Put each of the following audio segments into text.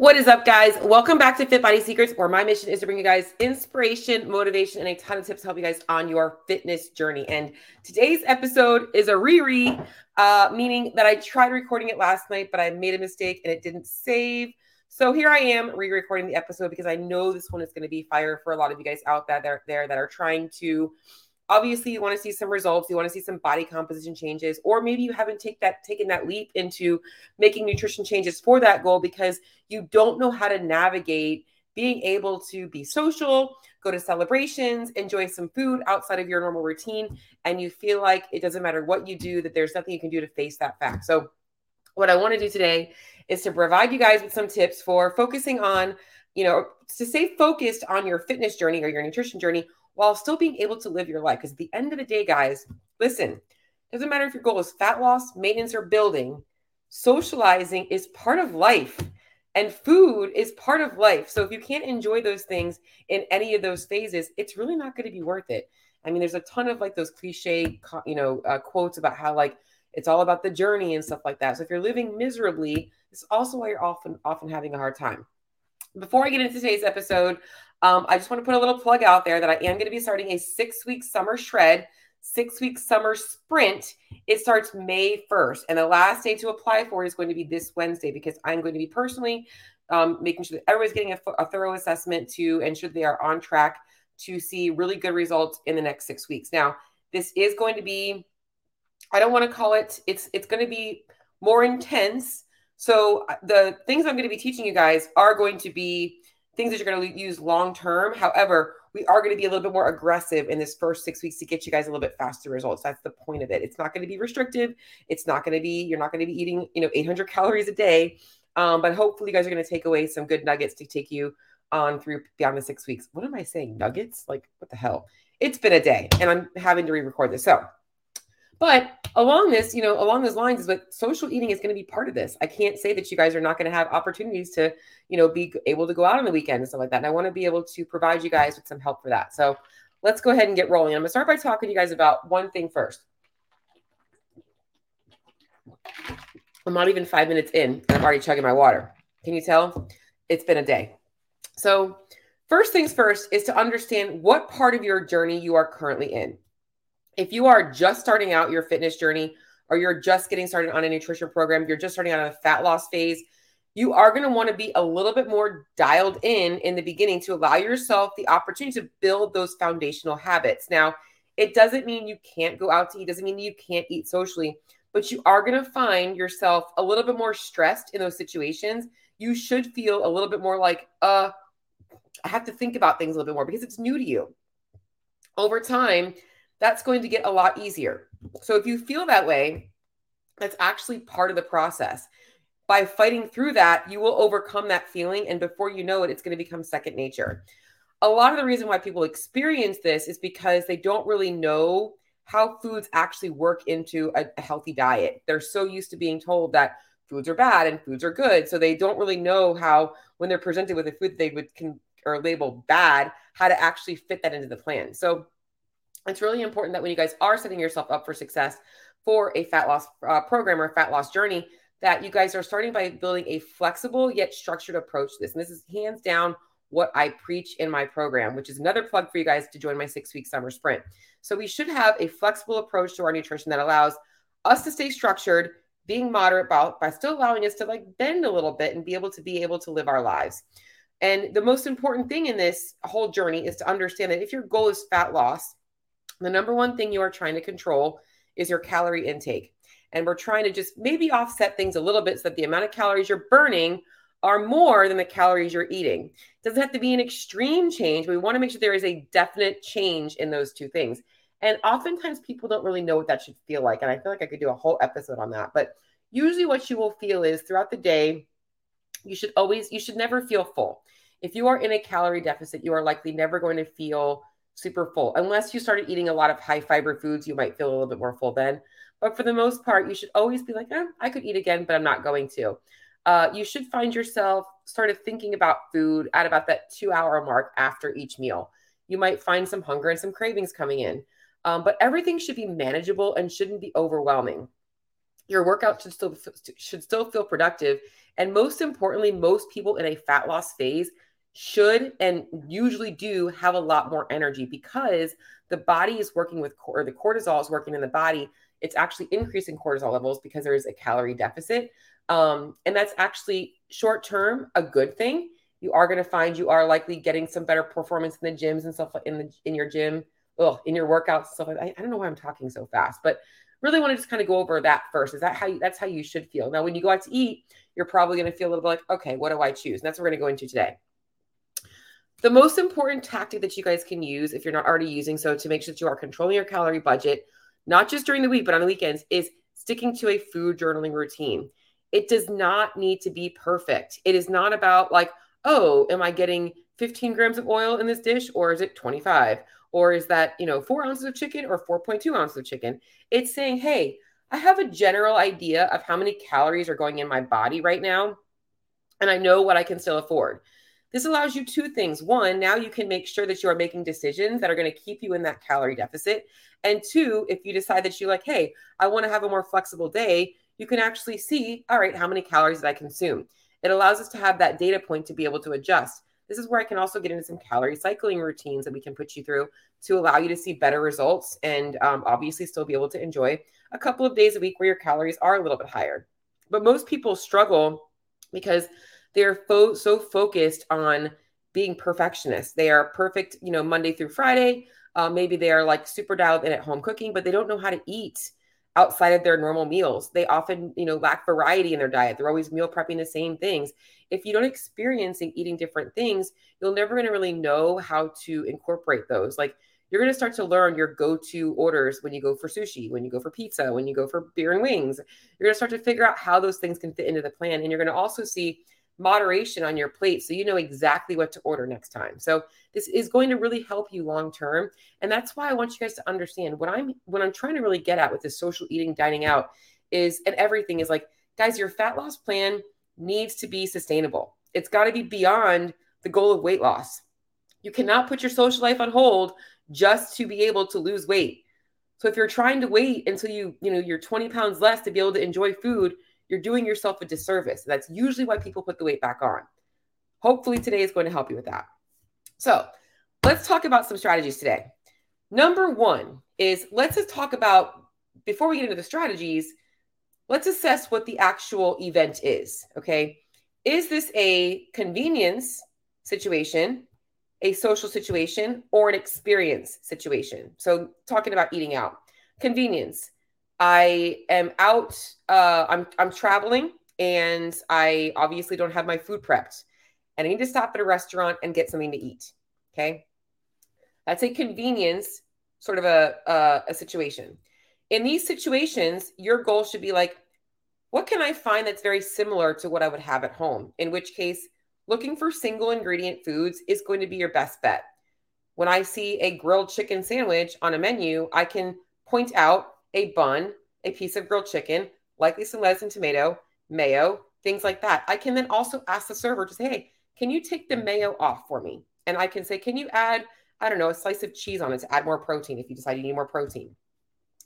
What is up, guys? Welcome back to Fit Body Secrets, where my mission is to bring you guys inspiration, motivation, and a ton of tips to help you guys on your fitness journey. And today's episode is a re uh, meaning that I tried recording it last night, but I made a mistake and it didn't save. So here I am re-recording the episode because I know this one is going to be fire for a lot of you guys out there, there that are trying to obviously you want to see some results you want to see some body composition changes or maybe you haven't take that taken that leap into making nutrition changes for that goal because you don't know how to navigate being able to be social go to celebrations enjoy some food outside of your normal routine and you feel like it doesn't matter what you do that there's nothing you can do to face that fact. So what i want to do today is to provide you guys with some tips for focusing on you know to stay focused on your fitness journey or your nutrition journey while still being able to live your life. Because at the end of the day, guys, listen, doesn't matter if your goal is fat loss, maintenance, or building, socializing is part of life. And food is part of life. So if you can't enjoy those things in any of those phases, it's really not going to be worth it. I mean, there's a ton of like those cliche, you know, uh, quotes about how like it's all about the journey and stuff like that. So if you're living miserably, it's also why you're often often having a hard time. Before I get into today's episode, um, I just want to put a little plug out there that I am going to be starting a six week summer shred, six week summer sprint. It starts May 1st. And the last day to apply for is going to be this Wednesday because I'm going to be personally um, making sure that everybody's getting a, a thorough assessment to ensure they are on track to see really good results in the next six weeks. Now, this is going to be, I don't want to call it, it's it's going to be more intense. So uh, the things I'm going to be teaching you guys are going to be things that you're going to use long term. However, we are going to be a little bit more aggressive in this first six weeks to get you guys a little bit faster results. That's the point of it. It's not going to be restrictive. It's not going to be, you're not going to be eating, you know, 800 calories a day. Um, but hopefully you guys are going to take away some good nuggets to take you on through beyond the six weeks. What am I saying? Nuggets? Like, what the hell? It's been a day and I'm having to re record this. So, but along this, you know, along those lines is what social eating is going to be part of this. I can't say that you guys are not going to have opportunities to, you know, be able to go out on the weekend and stuff like that. And I want to be able to provide you guys with some help for that. So let's go ahead and get rolling. I'm going to start by talking to you guys about one thing first. I'm not even five minutes in and I'm already chugging my water. Can you tell? It's been a day. So, first things first is to understand what part of your journey you are currently in if you are just starting out your fitness journey or you're just getting started on a nutrition program, you're just starting out on a fat loss phase, you are going to want to be a little bit more dialed in in the beginning to allow yourself the opportunity to build those foundational habits. Now, it doesn't mean you can't go out to eat, doesn't mean you can't eat socially, but you are going to find yourself a little bit more stressed in those situations. You should feel a little bit more like, uh, I have to think about things a little bit more because it's new to you. Over time, that's going to get a lot easier. So if you feel that way, that's actually part of the process. By fighting through that, you will overcome that feeling. And before you know it, it's going to become second nature. A lot of the reason why people experience this is because they don't really know how foods actually work into a, a healthy diet. They're so used to being told that foods are bad and foods are good. So they don't really know how, when they're presented with a food they would con- or label bad, how to actually fit that into the plan. So it's really important that when you guys are setting yourself up for success for a fat loss uh, program or fat loss journey, that you guys are starting by building a flexible yet structured approach this. And this is hands down what I preach in my program, which is another plug for you guys to join my six week summer sprint. So we should have a flexible approach to our nutrition that allows us to stay structured, being moderate by, by still allowing us to like bend a little bit and be able to be able to live our lives. And the most important thing in this whole journey is to understand that if your goal is fat loss, the number one thing you are trying to control is your calorie intake. And we're trying to just maybe offset things a little bit so that the amount of calories you're burning are more than the calories you're eating. It doesn't have to be an extreme change. But we want to make sure there is a definite change in those two things. And oftentimes people don't really know what that should feel like. And I feel like I could do a whole episode on that. But usually what you will feel is throughout the day, you should always, you should never feel full. If you are in a calorie deficit, you are likely never going to feel super full. Unless you started eating a lot of high fiber foods, you might feel a little bit more full then. But for the most part, you should always be like, eh, I could eat again, but I'm not going to. Uh, you should find yourself started thinking about food at about that two hour mark after each meal. You might find some hunger and some cravings coming in, um, but everything should be manageable and shouldn't be overwhelming. Your workout should still should still feel productive, and most importantly, most people in a fat loss phase should and usually do have a lot more energy because the body is working with or the cortisol is working in the body. It's actually increasing cortisol levels because there is a calorie deficit. Um, and that's actually short term a good thing. You are going to find you are likely getting some better performance in the gyms and stuff in the in your gym ugh, in your workouts stuff like I, I don't know why i'm talking so fast but really want to just kind of go over that first. Is that how you that's how you should feel? Now when you go out to eat you're probably going to feel a little bit like okay what do i choose? And that's what we're going to go into today the most important tactic that you guys can use if you're not already using so to make sure that you are controlling your calorie budget, not just during the week, but on the weekends, is sticking to a food journaling routine. It does not need to be perfect. It is not about like, oh, am I getting 15 grams of oil in this dish or is it 25? Or is that, you know, four ounces of chicken or 4.2 ounces of chicken? It's saying, hey, I have a general idea of how many calories are going in my body right now. And I know what I can still afford. This allows you two things. One, now you can make sure that you are making decisions that are going to keep you in that calorie deficit. And two, if you decide that you're like, hey, I want to have a more flexible day, you can actually see, all right, how many calories did I consume? It allows us to have that data point to be able to adjust. This is where I can also get into some calorie cycling routines that we can put you through to allow you to see better results and um, obviously still be able to enjoy a couple of days a week where your calories are a little bit higher. But most people struggle because they're fo- so focused on being perfectionists. They are perfect, you know, Monday through Friday. Uh, maybe they are like super dialed in at home cooking, but they don't know how to eat outside of their normal meals. They often, you know, lack variety in their diet. They're always meal prepping the same things. If you don't experience eating different things, you're never going to really know how to incorporate those. Like you're going to start to learn your go-to orders when you go for sushi, when you go for pizza, when you go for beer and wings. You're going to start to figure out how those things can fit into the plan, and you're going to also see moderation on your plate so you know exactly what to order next time. So this is going to really help you long term and that's why I want you guys to understand what I'm what I'm trying to really get at with this social eating dining out is and everything is like guys your fat loss plan needs to be sustainable. It's got to be beyond the goal of weight loss. You cannot put your social life on hold just to be able to lose weight. So if you're trying to wait until you, you know, you're 20 pounds less to be able to enjoy food, you're doing yourself a disservice. That's usually why people put the weight back on. Hopefully, today is going to help you with that. So, let's talk about some strategies today. Number one is let's just talk about, before we get into the strategies, let's assess what the actual event is. Okay. Is this a convenience situation, a social situation, or an experience situation? So, talking about eating out. Convenience I am out. Uh, I'm I'm traveling, and I obviously don't have my food prepped, and I need to stop at a restaurant and get something to eat. Okay, that's a convenience sort of a a, a situation. In these situations, your goal should be like, what can I find that's very similar to what I would have at home? In which case, looking for single ingredient foods is going to be your best bet. When I see a grilled chicken sandwich on a menu, I can point out a bun, a piece of grilled chicken, likely some lettuce and tomato, mayo, things like that. I can then also ask the server to say, hey, can you take the mayo off for me? And I can say, can you add, I don't know, a slice of cheese on it to add more protein if you decide you need more protein?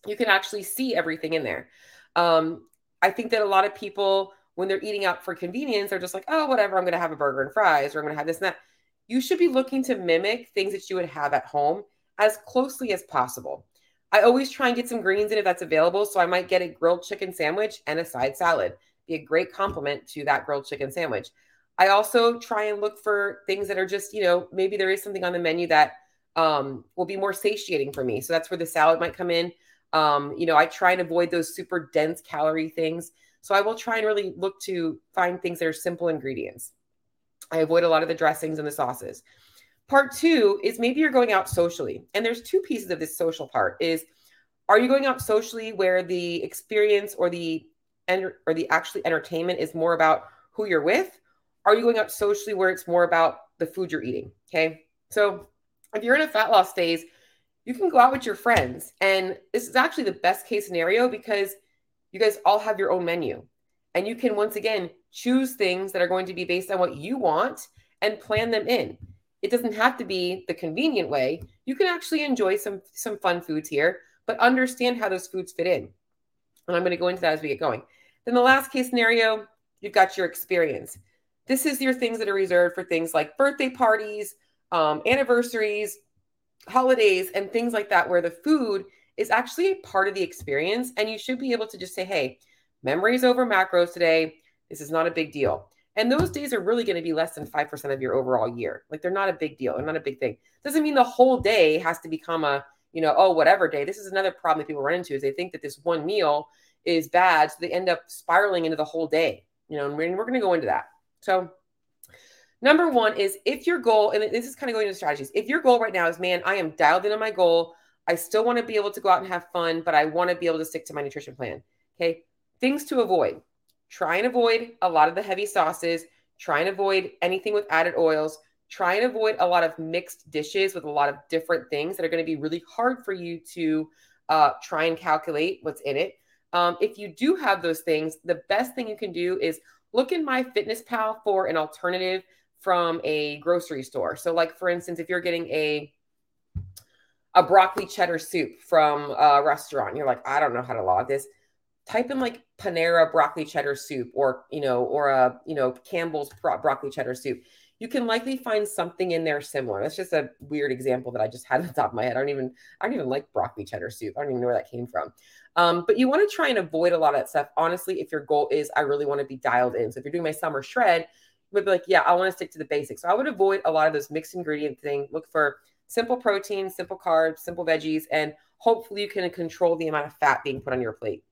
You can actually see everything in there. Um, I think that a lot of people, when they're eating out for convenience, they're just like, oh, whatever, I'm going to have a burger and fries, or I'm going to have this and that. You should be looking to mimic things that you would have at home as closely as possible. I always try and get some greens in if that's available. So I might get a grilled chicken sandwich and a side salad. Be a great complement to that grilled chicken sandwich. I also try and look for things that are just, you know, maybe there is something on the menu that um, will be more satiating for me. So that's where the salad might come in. Um, you know, I try and avoid those super dense calorie things. So I will try and really look to find things that are simple ingredients. I avoid a lot of the dressings and the sauces. Part two is maybe you're going out socially. And there's two pieces of this social part is are you going out socially where the experience or the and or the actually entertainment is more about who you're with? Are you going out socially where it's more about the food you're eating? Okay. So if you're in a fat loss phase, you can go out with your friends. And this is actually the best case scenario because you guys all have your own menu. And you can once again choose things that are going to be based on what you want and plan them in. It doesn't have to be the convenient way. You can actually enjoy some some fun foods here, but understand how those foods fit in. And I'm going to go into that as we get going. Then the last case scenario, you've got your experience. This is your things that are reserved for things like birthday parties, um, anniversaries, holidays, and things like that, where the food is actually a part of the experience. And you should be able to just say, hey, memories over macros today. This is not a big deal. And those days are really going to be less than 5% of your overall year. Like they're not a big deal. They're not a big thing. Doesn't mean the whole day has to become a, you know, oh, whatever day. This is another problem that people run into is they think that this one meal is bad. So they end up spiraling into the whole day, you know, and we're, we're going to go into that. So number one is if your goal, and this is kind of going into strategies. If your goal right now is, man, I am dialed in on my goal. I still want to be able to go out and have fun, but I want to be able to stick to my nutrition plan. Okay. Things to avoid. Try and avoid a lot of the heavy sauces. Try and avoid anything with added oils. Try and avoid a lot of mixed dishes with a lot of different things that are going to be really hard for you to uh, try and calculate what's in it. Um, if you do have those things, the best thing you can do is look in MyFitnessPal for an alternative from a grocery store. So, like for instance, if you're getting a a broccoli cheddar soup from a restaurant, you're like, I don't know how to log this type in like Panera broccoli cheddar soup or, you know, or a, you know, Campbell's bro- broccoli cheddar soup. You can likely find something in there similar. That's just a weird example that I just had on the top of my head. I don't even, I don't even like broccoli cheddar soup. I don't even know where that came from. Um, but you want to try and avoid a lot of that stuff. Honestly, if your goal is, I really want to be dialed in. So if you're doing my summer shred, you would be like, yeah, I want to stick to the basics. So I would avoid a lot of those mixed ingredient thing. Look for simple protein, simple carbs, simple veggies, and hopefully you can control the amount of fat being put on your plate.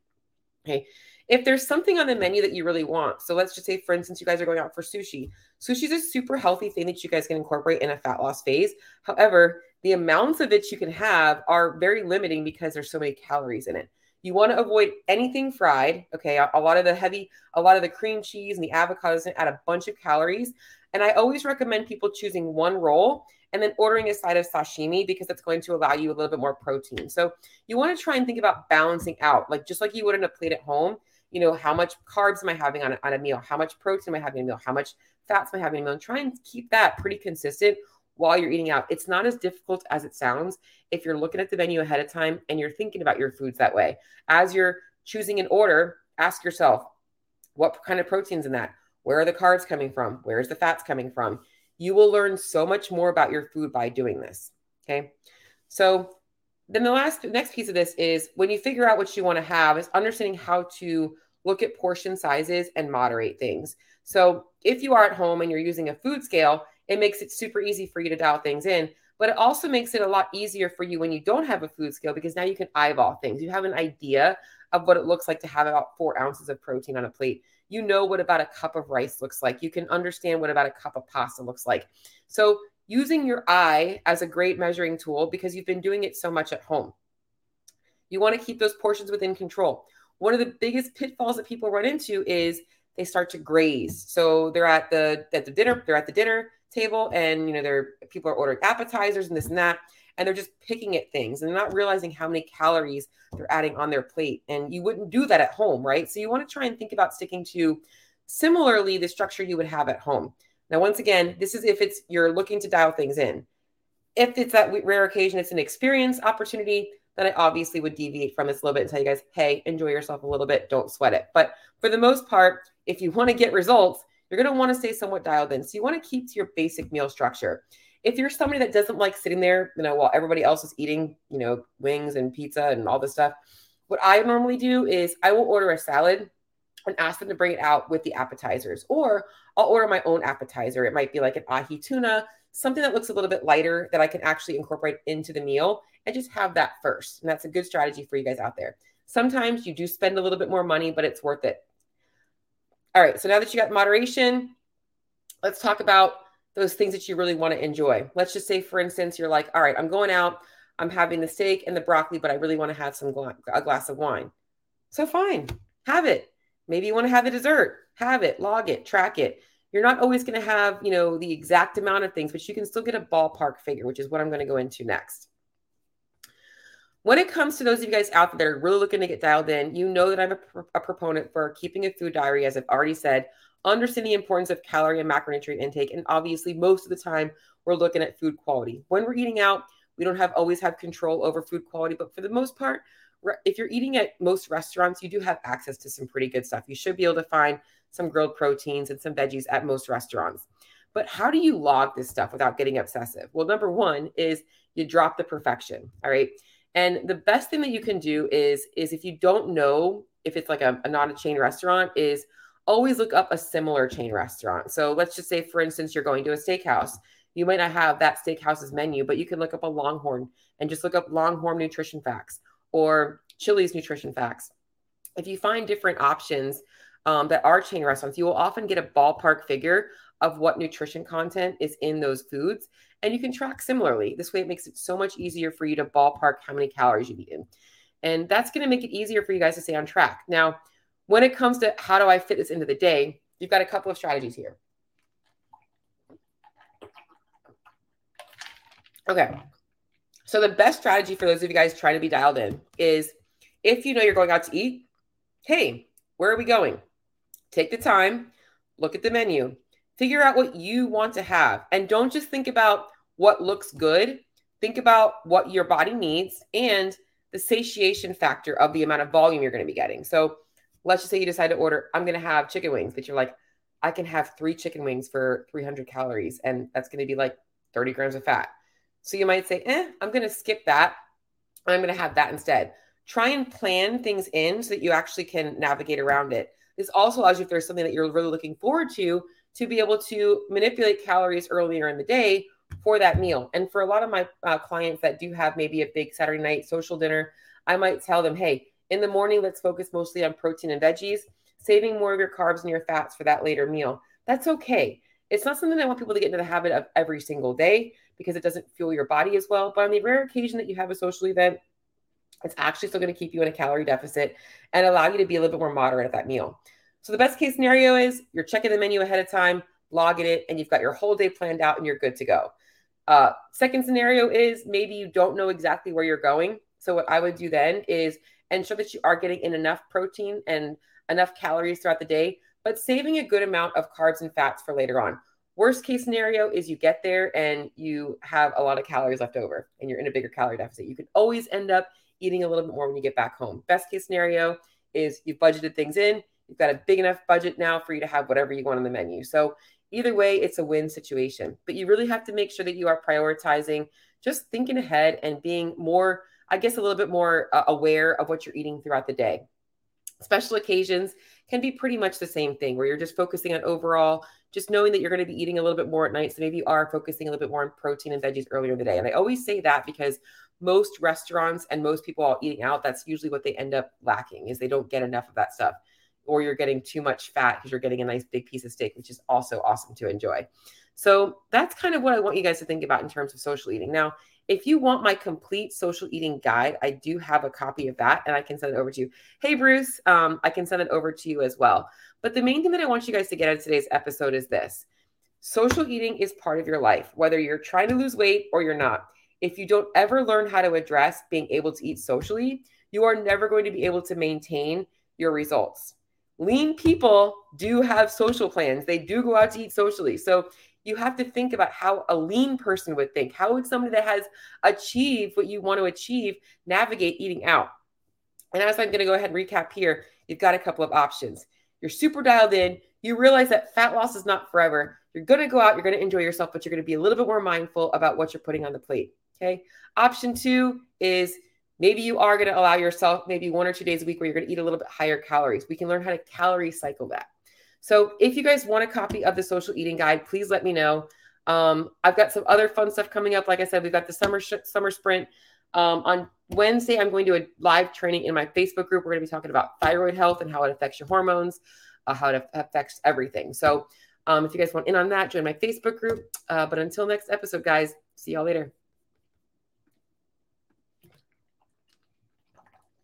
Okay. If there's something on the menu that you really want, so let's just say, for instance, you guys are going out for sushi. Sushi is a super healthy thing that you guys can incorporate in a fat loss phase. However, the amounts of it you can have are very limiting because there's so many calories in it. You want to avoid anything fried. Okay. A, a lot of the heavy, a lot of the cream cheese and the avocados add a bunch of calories. And I always recommend people choosing one roll and then ordering a side of sashimi because that's going to allow you a little bit more protein. So you want to try and think about balancing out, like just like you would in a plate at home. You know, how much carbs am I having on a, on a meal? How much protein am I having in a meal? How much fats am I having in a meal? And try and keep that pretty consistent while you're eating out. It's not as difficult as it sounds if you're looking at the menu ahead of time and you're thinking about your foods that way. As you're choosing an order, ask yourself, what kind of proteins in that? Where are the carbs coming from? Where is the fats coming from? You will learn so much more about your food by doing this. Okay. So then the last next piece of this is when you figure out what you want to have is understanding how to look at portion sizes and moderate things. So if you are at home and you're using a food scale, it makes it super easy for you to dial things in. But it also makes it a lot easier for you when you don't have a food scale because now you can eyeball things. You have an idea of what it looks like to have about four ounces of protein on a plate you know what about a cup of rice looks like. You can understand what about a cup of pasta looks like. So, using your eye as a great measuring tool because you've been doing it so much at home. You want to keep those portions within control. One of the biggest pitfalls that people run into is they start to graze. So they're at the at the dinner, they're at the dinner table and you know, they're people are ordering appetizers and this and that and they're just picking at things and not realizing how many calories they're adding on their plate. And you wouldn't do that at home, right? So you want to try and think about sticking to similarly the structure you would have at home. Now, once again, this is if it's you're looking to dial things in. If it's that rare occasion, it's an experience opportunity, then I obviously would deviate from this a little bit and tell you guys, hey, enjoy yourself a little bit. Don't sweat it. But for the most part, if you want to get results, you're going to want to stay somewhat dialed in. So you want to keep to your basic meal structure if you're somebody that doesn't like sitting there, you know, while everybody else is eating, you know, wings and pizza and all this stuff, what I normally do is I will order a salad and ask them to bring it out with the appetizers, or I'll order my own appetizer. It might be like an ahi tuna, something that looks a little bit lighter that I can actually incorporate into the meal and just have that first. And that's a good strategy for you guys out there. Sometimes you do spend a little bit more money, but it's worth it. All right. So now that you got moderation, let's talk about those things that you really want to enjoy. Let's just say, for instance, you're like, all right, I'm going out, I'm having the steak and the broccoli, but I really want to have some gla- a glass of wine. So fine, have it. Maybe you want to have a dessert, have it, log it, track it. You're not always going to have, you know, the exact amount of things, but you can still get a ballpark figure, which is what I'm going to go into next. When it comes to those of you guys out there that are really looking to get dialed in, you know that I'm a, a proponent for keeping a food diary, as I've already said understand the importance of calorie and macronutrient intake. And obviously, most of the time, we're looking at food quality. When we're eating out, we don't have always have control over food quality, but for the most part, if you're eating at most restaurants, you do have access to some pretty good stuff. You should be able to find some grilled proteins and some veggies at most restaurants. But how do you log this stuff without getting obsessive? Well, number one is you drop the perfection. All right. And the best thing that you can do is is if you don't know if it's like a, a not a chain restaurant, is always look up a similar chain restaurant. So let's just say, for instance, you're going to a steakhouse. You might not have that steakhouse's menu, but you can look up a Longhorn and just look up Longhorn nutrition facts or Chili's nutrition facts. If you find different options um, that are chain restaurants, you will often get a ballpark figure of what nutrition content is in those foods. And you can track similarly. This way, it makes it so much easier for you to ballpark how many calories you've eaten. And that's going to make it easier for you guys to stay on track. Now, when it comes to how do I fit this into the day, you've got a couple of strategies here. Okay. So, the best strategy for those of you guys trying to be dialed in is if you know you're going out to eat, hey, where are we going? Take the time, look at the menu, Figure out what you want to have and don't just think about what looks good. Think about what your body needs and the satiation factor of the amount of volume you're going to be getting. So let's just say you decide to order, I'm going to have chicken wings, but you're like, I can have three chicken wings for 300 calories, and that's going to be like 30 grams of fat. So you might say, eh, I'm going to skip that. I'm going to have that instead. Try and plan things in so that you actually can navigate around it. This also allows you, if there's something that you're really looking forward to, to be able to manipulate calories earlier in the day for that meal. And for a lot of my uh, clients that do have maybe a big Saturday night social dinner, I might tell them, hey, in the morning, let's focus mostly on protein and veggies, saving more of your carbs and your fats for that later meal. That's okay. It's not something I want people to get into the habit of every single day because it doesn't fuel your body as well. But on the rare occasion that you have a social event, it's actually still going to keep you in a calorie deficit and allow you to be a little bit more moderate at that meal. So the best case scenario is you're checking the menu ahead of time, logging it, and you've got your whole day planned out and you're good to go. Uh, second scenario is maybe you don't know exactly where you're going. So what I would do then is ensure that you are getting in enough protein and enough calories throughout the day, but saving a good amount of carbs and fats for later on. Worst case scenario is you get there and you have a lot of calories left over and you're in a bigger calorie deficit. You can always end up eating a little bit more when you get back home. Best case scenario is you've budgeted things in, You've got a big enough budget now for you to have whatever you want on the menu. So either way, it's a win situation. But you really have to make sure that you are prioritizing, just thinking ahead and being more, I guess, a little bit more uh, aware of what you're eating throughout the day. Special occasions can be pretty much the same thing where you're just focusing on overall, just knowing that you're going to be eating a little bit more at night. So maybe you are focusing a little bit more on protein and veggies earlier in the day. And I always say that because most restaurants and most people all eating out, that's usually what they end up lacking is they don't get enough of that stuff or you're getting too much fat because you're getting a nice big piece of steak, which is also awesome to enjoy. So that's kind of what I want you guys to think about in terms of social eating. Now, if you want my complete social eating guide, I do have a copy of that and I can send it over to you. Hey, Bruce, um, I can send it over to you as well. But the main thing that I want you guys to get out of today's episode is this social eating is part of your life, whether you're trying to lose weight or you're not. If you don't ever learn how to address being able to eat socially, you are never going to be able to maintain your results lean people do have social plans. They do go out to eat socially. So you have to think about how a lean person would think. How would somebody that has achieved what you want to achieve navigate eating out? And as I'm going to go ahead and recap here, you've got a couple of options. You're super dialed in. You realize that fat loss is not forever. You're going to go out, you're going to enjoy yourself, but you're going to be a little bit more mindful about what you're putting on the plate. Okay. Option two is Maybe you are going to allow yourself maybe one or two days a week where you're going to eat a little bit higher calories. We can learn how to calorie cycle that. So if you guys want a copy of the social eating guide, please let me know. Um, I've got some other fun stuff coming up. Like I said, we've got the summer sh- summer sprint. Um, on Wednesday, I'm going to a live training in my Facebook group. We're going to be talking about thyroid health and how it affects your hormones, uh, how it affects everything. So um, if you guys want in on that, join my Facebook group. Uh, but until next episode, guys, see y'all later.